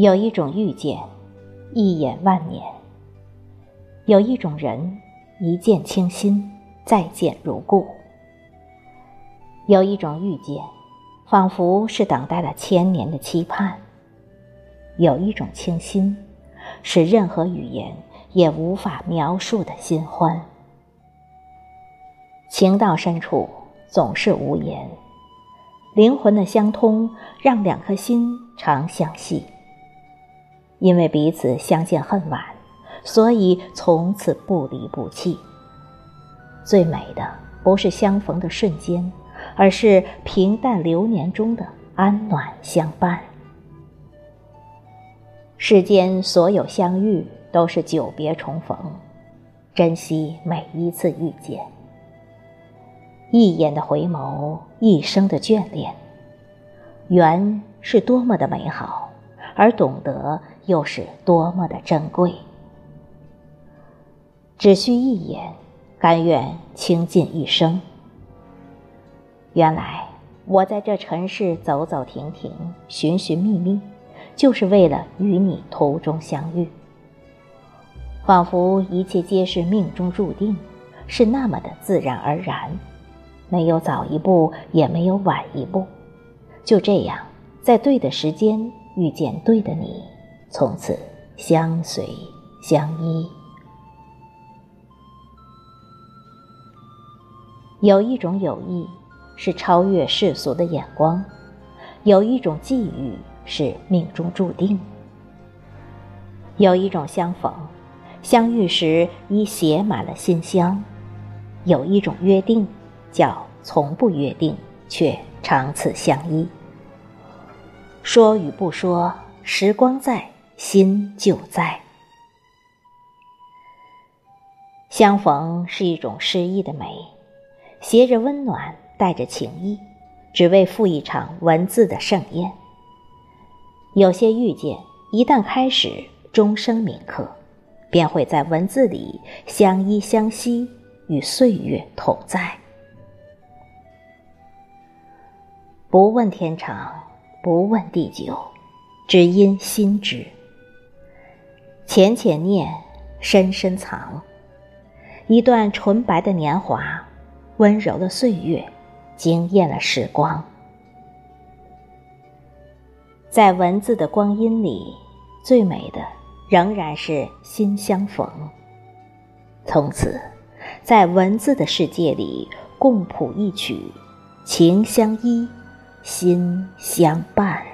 有一种遇见，一眼万年；有一种人，一见倾心，再见如故；有一种遇见，仿佛是等待了千年的期盼；有一种倾心，是任何语言也无法描述的新欢。情到深处，总是无言。灵魂的相通，让两颗心长相系。因为彼此相见恨晚，所以从此不离不弃。最美的不是相逢的瞬间，而是平淡流年中的安暖相伴。世间所有相遇都是久别重逢，珍惜每一次遇见。一眼的回眸，一生的眷恋。缘是多么的美好，而懂得。又是多么的珍贵！只需一眼，甘愿倾尽一生。原来我在这尘世走走停停、寻寻觅觅，就是为了与你途中相遇。仿佛一切皆是命中注定，是那么的自然而然，没有早一步，也没有晚一步，就这样，在对的时间遇见对的你。从此相随相依。有一种友谊是超越世俗的眼光，有一种际遇是命中注定，有一种相逢，相遇时已写满了馨香，有一种约定叫从不约定，却长此相依。说与不说，时光在。心就在，相逢是一种诗意的美，携着温暖，带着情意，只为赴一场文字的盛宴。有些遇见，一旦开始，终生铭刻，便会在文字里相依相惜，与岁月同在。不问天长，不问地久，只因心知。浅浅念，深深藏。一段纯白的年华，温柔的岁月，惊艳了时光。在文字的光阴里，最美的仍然是心相逢。从此，在文字的世界里，共谱一曲，情相依，心相伴。